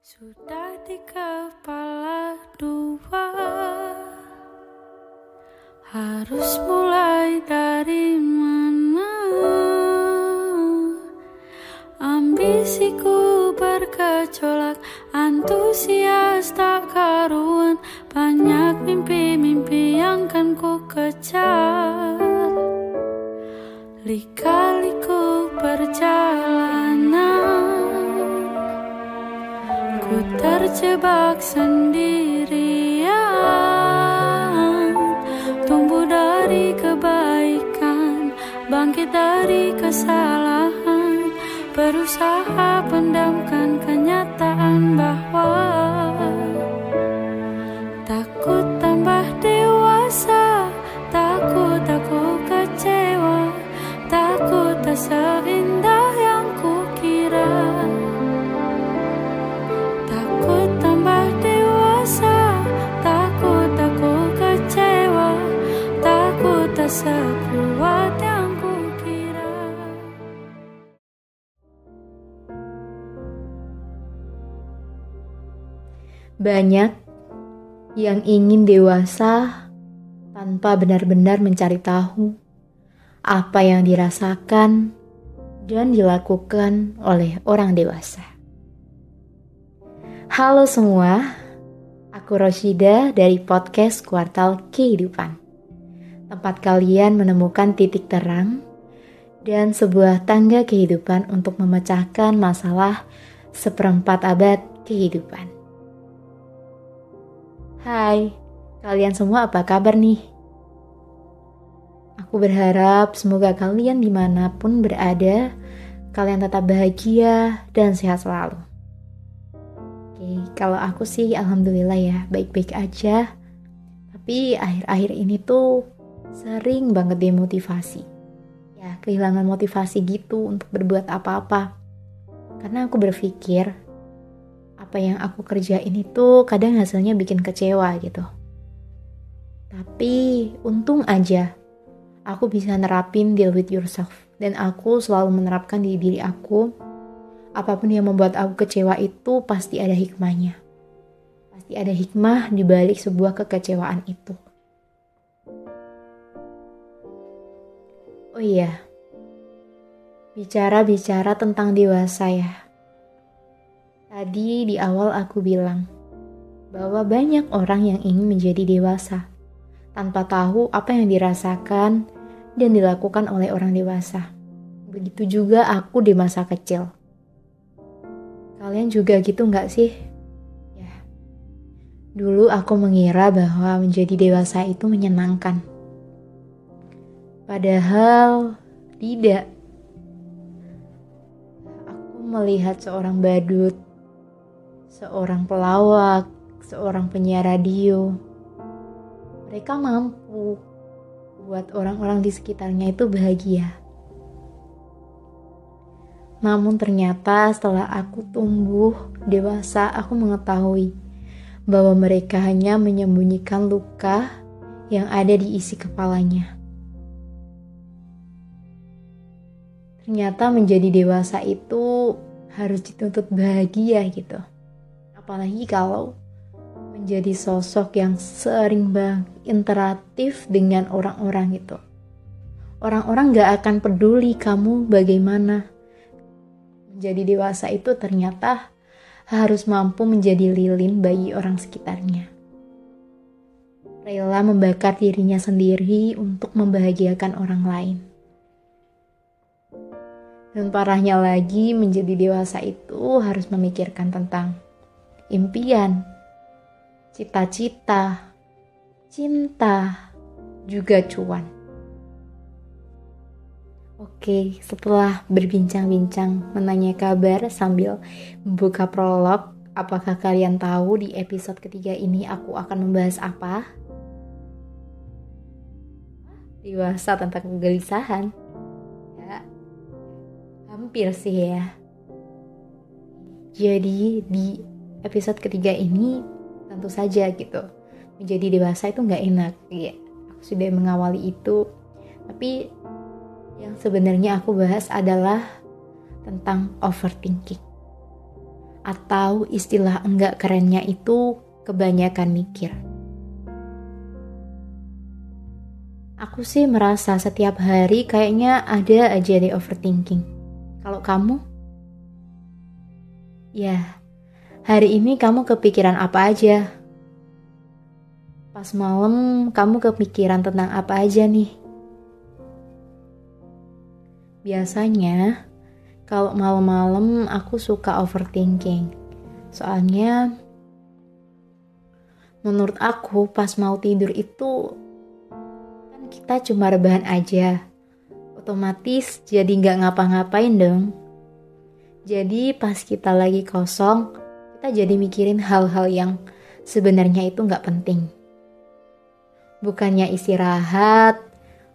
Sudah di kepala dua. Harus mulai dari mana? Ambisiku bergejolak Antusias tak karuan. Banyak mimpi-mimpi yang kan ku kejar. Lika-liku perjalanan terjebak sendirian. Tumbuh dari kebaikan Bangkit dari kesalahan. Berusaha pendamkan kenyataan bahwa Banyak yang ingin dewasa tanpa benar-benar mencari tahu apa yang dirasakan dan dilakukan oleh orang dewasa. Halo semua, aku Roshida dari podcast Kuartal Kehidupan. Tempat kalian menemukan titik terang dan sebuah tangga kehidupan untuk memecahkan masalah seperempat abad kehidupan. Hai, kalian semua apa kabar nih? Aku berharap semoga kalian di mana pun berada, kalian tetap bahagia dan sehat selalu. Oke, kalau aku sih alhamdulillah ya, baik-baik aja. Tapi akhir-akhir ini tuh sering banget demotivasi. Ya, kehilangan motivasi gitu untuk berbuat apa-apa. Karena aku berpikir, apa yang aku kerjain itu kadang hasilnya bikin kecewa gitu. Tapi untung aja aku bisa nerapin deal with yourself dan aku selalu menerapkan di diri aku apa pun yang membuat aku kecewa itu pasti ada hikmahnya. Pasti ada hikmah di balik sebuah kekecewaan itu. Oh iya. Bicara-bicara tentang dewasa ya. Tadi di awal aku bilang bahwa banyak orang yang ingin menjadi dewasa tanpa tahu apa yang dirasakan dan dilakukan oleh orang dewasa. Begitu juga aku di masa kecil. Kalian juga gitu nggak sih? Ya. Dulu aku mengira bahwa menjadi dewasa itu menyenangkan. Padahal tidak. Aku melihat seorang badut, seorang pelawak, seorang penyiar radio. Mereka mampu buat orang-orang di sekitarnya itu bahagia. Namun ternyata setelah aku tumbuh dewasa, aku mengetahui bahwa mereka hanya menyembunyikan luka yang ada di isi kepalanya. Ternyata menjadi dewasa itu harus dituntut bahagia gitu. Apalagi kalau menjadi sosok yang sering bang interaktif dengan orang-orang itu. Orang-orang gak akan peduli kamu bagaimana. Menjadi dewasa itu ternyata harus mampu menjadi lilin bagi orang sekitarnya. Rela membakar dirinya sendiri untuk membahagiakan orang lain. Dan parahnya lagi, menjadi dewasa itu harus memikirkan tentang impian, cita-cita, cinta, juga cuan. Oke, setelah berbincang-bincang menanya kabar sambil membuka prolog, apakah kalian tahu di episode ketiga ini aku akan membahas apa? Dewasa tentang kegelisahan. Ya, hampir sih ya. Jadi di episode ketiga ini tentu saja gitu menjadi dewasa itu nggak enak ya aku sudah mengawali itu tapi yang sebenarnya aku bahas adalah tentang overthinking Atau istilah enggak kerennya itu kebanyakan mikir. Aku sih merasa setiap hari kayaknya ada aja di overthinking. Kalau kamu? Ya, hari ini kamu kepikiran apa aja? Pas malam kamu kepikiran tentang apa aja nih? Biasanya, kalau malam-malam aku suka overthinking. Soalnya, menurut aku pas mau tidur itu kita cuma rebahan aja. Otomatis jadi nggak ngapa-ngapain dong. Jadi pas kita lagi kosong, kita jadi mikirin hal-hal yang sebenarnya itu nggak penting. Bukannya istirahat,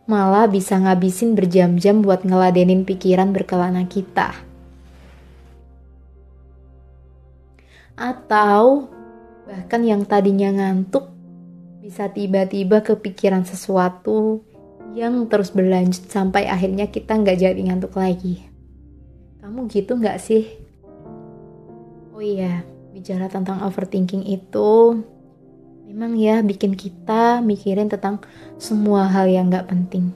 malah bisa ngabisin berjam-jam buat ngeladenin pikiran berkelana kita. Atau bahkan yang tadinya ngantuk bisa tiba-tiba kepikiran sesuatu yang terus berlanjut sampai akhirnya kita nggak jadi ngantuk lagi. Kamu gitu nggak sih? Oh iya, bicara tentang overthinking itu, memang ya bikin kita mikirin tentang semua hal yang nggak penting.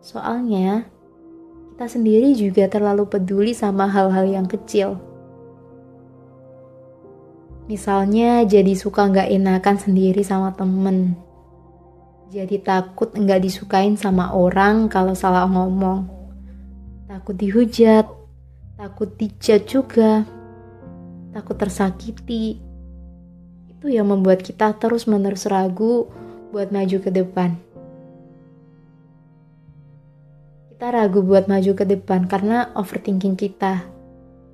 Soalnya, kita sendiri juga terlalu peduli sama hal-hal yang kecil Misalnya jadi suka nggak enakan sendiri sama temen. Jadi takut nggak disukain sama orang kalau salah ngomong. Takut dihujat, takut dicat juga, takut tersakiti. Itu yang membuat kita terus-menerus ragu buat maju ke depan. Kita ragu buat maju ke depan karena overthinking kita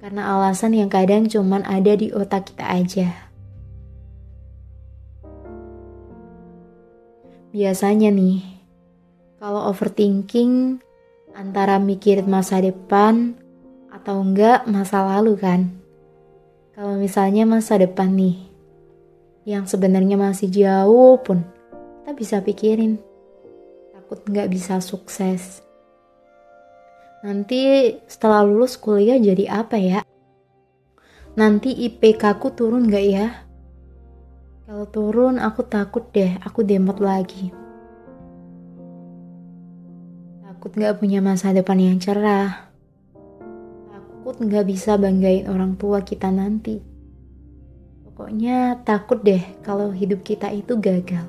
karena alasan yang kadang cuman ada di otak kita aja. Biasanya nih, kalau overthinking antara mikirin masa depan atau enggak masa lalu kan. Kalau misalnya masa depan nih, yang sebenarnya masih jauh pun, kita bisa pikirin. Takut nggak bisa sukses Nanti setelah lulus kuliah jadi apa ya? Nanti IPK ku turun gak ya? Kalau turun aku takut deh, aku demot lagi. Takut gak punya masa depan yang cerah. Takut gak bisa banggain orang tua kita nanti. Pokoknya takut deh kalau hidup kita itu gagal.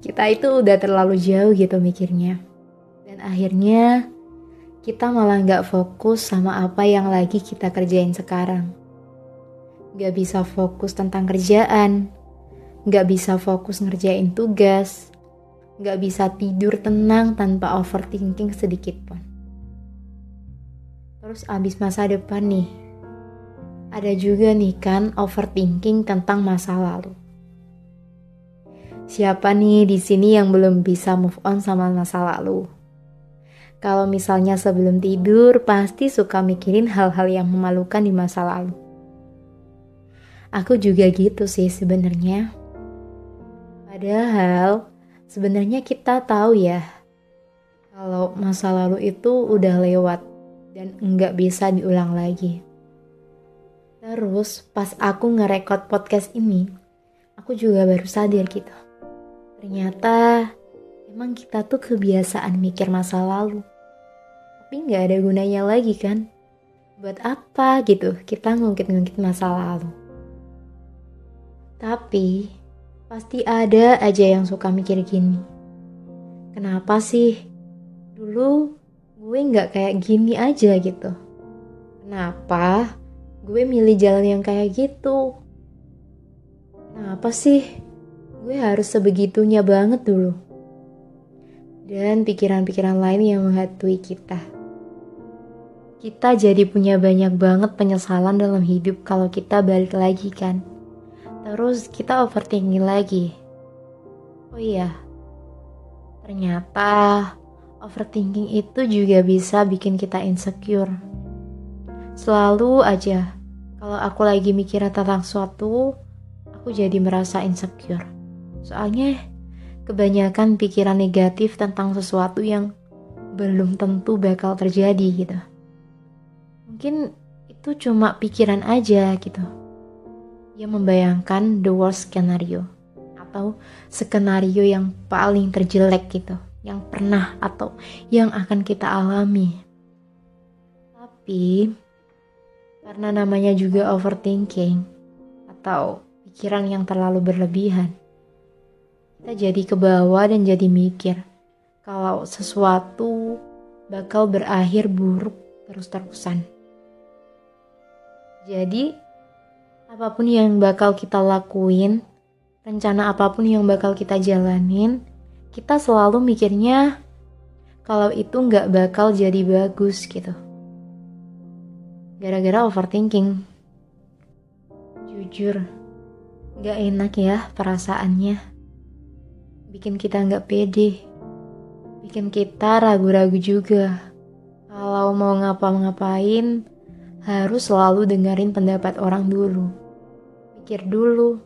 kita itu udah terlalu jauh gitu mikirnya. Dan akhirnya kita malah nggak fokus sama apa yang lagi kita kerjain sekarang. Gak bisa fokus tentang kerjaan, gak bisa fokus ngerjain tugas, gak bisa tidur tenang tanpa overthinking sedikit pun. Terus abis masa depan nih, ada juga nih kan overthinking tentang masa lalu. Siapa nih di sini yang belum bisa move on sama masa lalu? Kalau misalnya sebelum tidur, pasti suka mikirin hal-hal yang memalukan di masa lalu. Aku juga gitu sih sebenarnya. Padahal sebenarnya kita tahu ya kalau masa lalu itu udah lewat dan nggak bisa diulang lagi. Terus pas aku ngerekord podcast ini, aku juga baru sadar gitu. Ternyata emang kita tuh kebiasaan mikir masa lalu. Tapi nggak ada gunanya lagi kan? Buat apa gitu kita ngungkit-ngungkit masa lalu? Tapi pasti ada aja yang suka mikir gini. Kenapa sih dulu gue nggak kayak gini aja gitu? Kenapa gue milih jalan yang kayak gitu? Kenapa sih gue harus sebegitunya banget dulu. Dan pikiran-pikiran lain yang menghantui kita. Kita jadi punya banyak banget penyesalan dalam hidup kalau kita balik lagi kan. Terus kita overthinking lagi. Oh iya, ternyata overthinking itu juga bisa bikin kita insecure. Selalu aja, kalau aku lagi mikirin tentang suatu, aku jadi merasa insecure. Soalnya kebanyakan pikiran negatif tentang sesuatu yang belum tentu bakal terjadi gitu. Mungkin itu cuma pikiran aja gitu. Yang membayangkan the worst scenario atau skenario yang paling terjelek gitu, yang pernah atau yang akan kita alami. Tapi karena namanya juga overthinking atau pikiran yang terlalu berlebihan, kita jadi ke bawah dan jadi mikir kalau sesuatu bakal berakhir buruk terus-terusan. Jadi, apa pun yang bakal kita lakuin, rencana apa pun yang bakal kita jalanin, kita selalu mikirnya kalau itu nggak bakal jadi bagus gitu. Gara-gara overthinking. Jujur, nggak enak ya perasaannya. Bikin kita nggak pede bikin kita ragu-ragu juga. Kalau mau ngapa-ngapain, harus selalu dengerin pendapat orang dulu. Pikir dulu,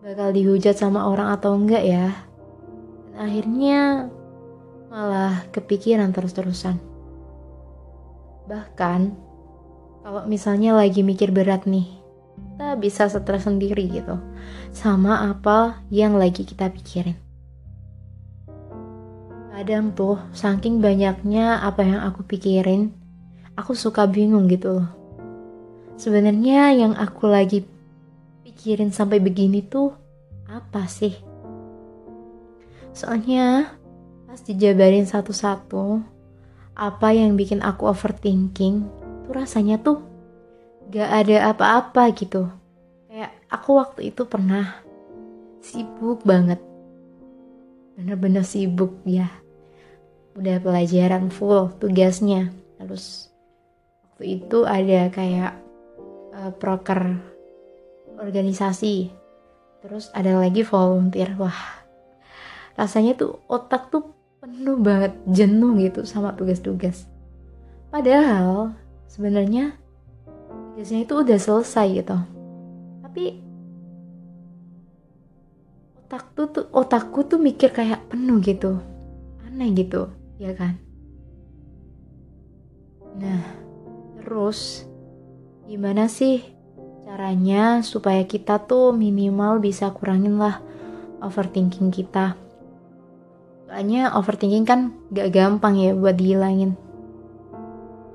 bakal dihujat sama orang atau enggak ya. Dan akhirnya malah kepikiran terus-terusan. Bahkan, kalau misalnya lagi mikir berat nih, kita bisa stres sendiri gitu. Sama apa yang lagi kita pikirin kadang tuh saking banyaknya apa yang aku pikirin aku suka bingung gitu loh sebenarnya yang aku lagi pikirin sampai begini tuh apa sih? Soalnya pas dijabarin satu-satu apa yang bikin aku overthinking tuh rasanya tuh gak ada apa-apa gitu. Kayak aku waktu itu pernah sibuk banget. Bener-bener sibuk ya. Udah pelajaran full tugasnya. Terus waktu itu ada kayak uh, proker organisasi. Terus ada lagi volunteer. Wah rasanya tuh otak tuh penuh banget jenuh gitu sama tugas-tugas. Padahal sebenarnya tugasnya itu udah selesai gitu. Tapi otak tuh, tuh otakku tuh mikir kayak penuh gitu. Aneh gitu ya kan? Nah, terus gimana sih caranya supaya kita tuh minimal bisa kurangin lah overthinking kita? Soalnya overthinking kan gak gampang ya buat dihilangin.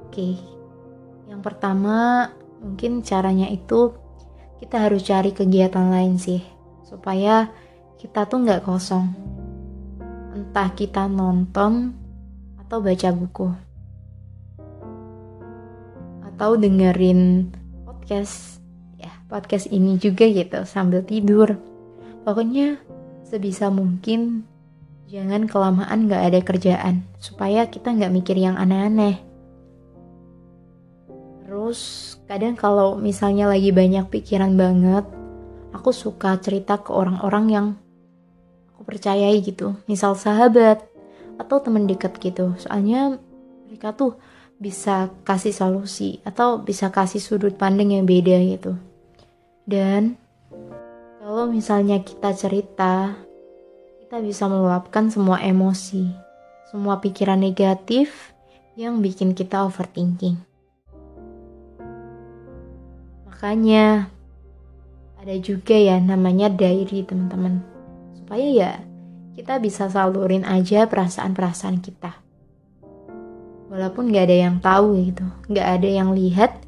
Oke, yang pertama mungkin caranya itu kita harus cari kegiatan lain sih supaya kita tuh nggak kosong entah kita nonton atau baca buku atau dengerin podcast podcast ini juga gitu sambil tidur. Pokoknya sebisa mungkin jangan kelamaan gak ada kerjaan supaya kita gak mikir yang aneh-aneh. Terus kadang kalau misalnya lagi banyak pikiran banget aku suka cerita ke orang-orang yang aku percayai gitu. Misal sahabat atau teman dekat gitu. Soalnya mereka tuh bisa kasih solusi atau bisa kasih sudut pandang yang beda gitu dan kalau misalnya kita cerita kita bisa meluapkan semua emosi semua pikiran negatif yang bikin kita overthinking makanya ada juga ya namanya diary teman-teman supaya ya kita bisa salurin aja perasaan-perasaan kita. Walaupun gak ada yang tahu gitu, gak ada yang lihat,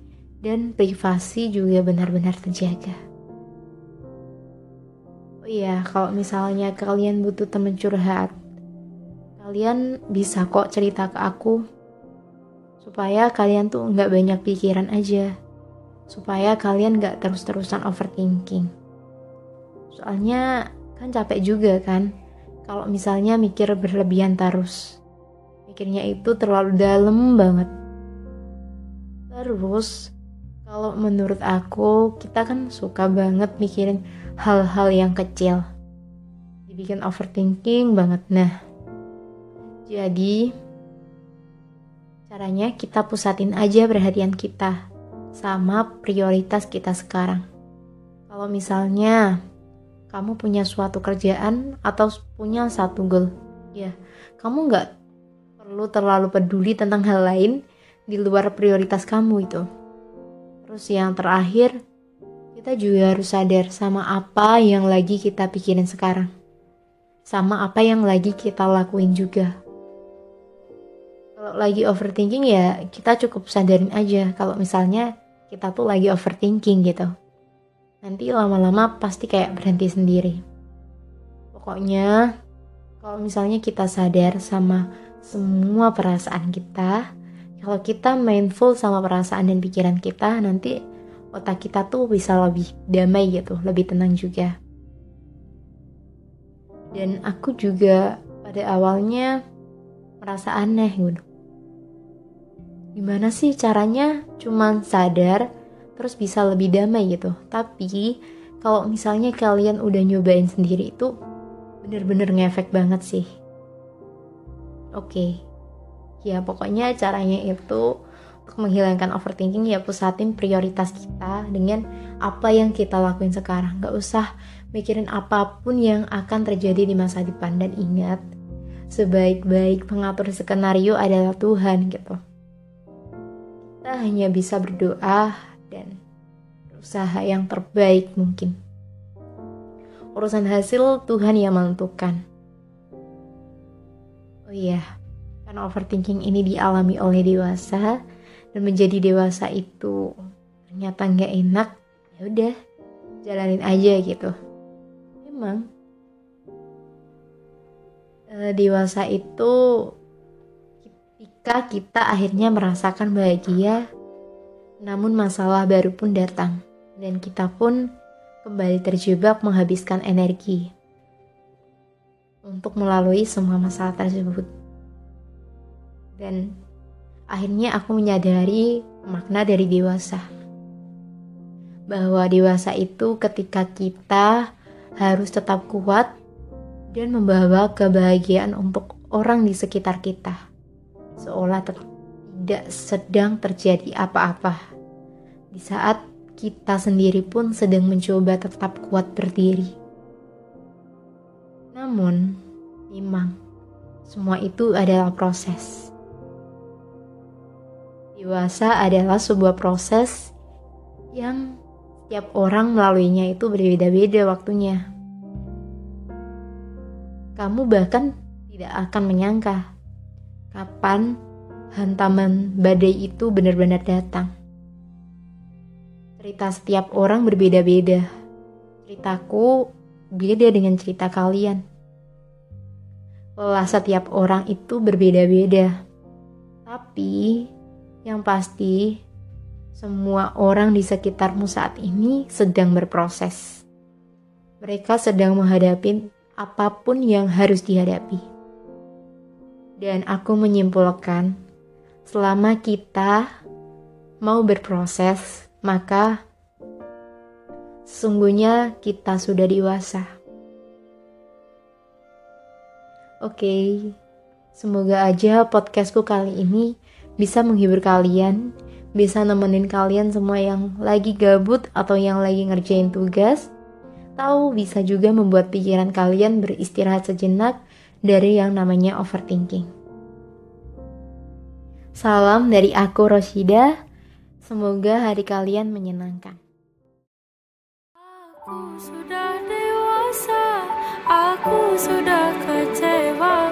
dan privasi juga benar-benar terjaga. Oh iya, kalau misalnya kalian butuh temen curhat, kalian bisa kok cerita ke aku, supaya kalian tuh gak banyak pikiran aja, supaya kalian gak terus-terusan overthinking. Soalnya kan capek juga kan, kalau misalnya mikir berlebihan terus. Mikirnya itu terlalu dalam banget. Terus, kalau menurut aku, kita kan suka banget mikirin hal-hal yang kecil. Dibikin overthinking banget. Nah, jadi caranya kita pusatin aja perhatian kita sama prioritas kita sekarang. Kalau misalnya kamu punya suatu kerjaan atau punya satu goal ya kamu nggak perlu terlalu peduli tentang hal lain di luar prioritas kamu itu. Terus yang terakhir, kita juga harus sadar sama apa yang lagi kita pikirin sekarang. Sama apa yang lagi kita lakuin juga. Kalau lagi overthinking ya kita cukup sadarin aja kalau misalnya kita tuh lagi overthinking gitu. Nanti lama-lama pasti kayak berhenti sendiri. Pokoknya kalau misalnya kita sadar sama semua perasaan kita, kalau kita mindful sama perasaan dan pikiran kita, nanti otak kita tuh bisa lebih damai gitu, lebih tenang juga. Dan aku juga pada awalnya merasa aneh gitu. Gimana sih caranya cuman sadar terus bisa lebih damai gitu. Tapi kalau misalnya kalian udah nyobain sendiri itu bener-bener ngefek banget sih. Oke, okay. Ya pokoknya caranya itu untuk menghilangkan overthinking ya pusatin prioritas kita dengan apa yang kita lakuin sekarang. Gak usah mikirin apa pun yang akan terjadi di masa depan dan ingat sebaik-baik pengatur skenario adalah Tuhan gitu. Kita hanya bisa berdoa dan berusaha yang terbaik mungkin urusan hasil Tuhan yang menentukan. Oh iya, karena overthinking ini dialami oleh dewasa dan menjadi dewasa itu ternyata nggak enak, ya udah jalanin aja gitu. Emang eh, dewasa itu ketika kita akhirnya merasakan bahagia, namun masalah baru pun datang dan kita pun kembali terjebak menghabiskan energi untuk melalui semua masalah tersebut. Dan akhirnya aku menyadari makna dari dewasa. Bahwa dewasa itu ketika kita harus tetap kuat dan membawa kebahagiaan untuk orang di sekitar kita. Seolah tidak sedang terjadi apa-apa. Di saat kita sendiri pun sedang mencoba tetap kuat berdiri. Namun, memang semua itu adalah proses. Dewasa adalah sebuah proses yang setiap orang melaluinya itu berbeda-beda waktunya. Kamu bahkan tidak akan menyangka kapan hantaman badai itu benar-benar datang. Cerita setiap orang berbeda-beda. Ceritaku beda dengan cerita kalian. Lelah setiap orang itu berbeda-beda. Tapi yang pasti semua orang di sekitarmu saat ini sedang berproses. Mereka sedang menghadapi apa pun yang harus dihadapi. Dan aku menyimpulkan, selama kita mau berproses, maka sesungguhnya kita sudah dewasa. Oke, semoga aja podcastku kali ini bisa menghibur kalian, bisa nemenin kalian semua yang lagi gabut atau yang lagi ngerjain tugas. Tahu bisa juga membuat pikiran kalian beristirahat sejenak dari yang namanya overthinking. Salam dari aku Roshida. Semoga hari kalian menyenangkan. Aku sudah dewasa, aku sudah kecewa.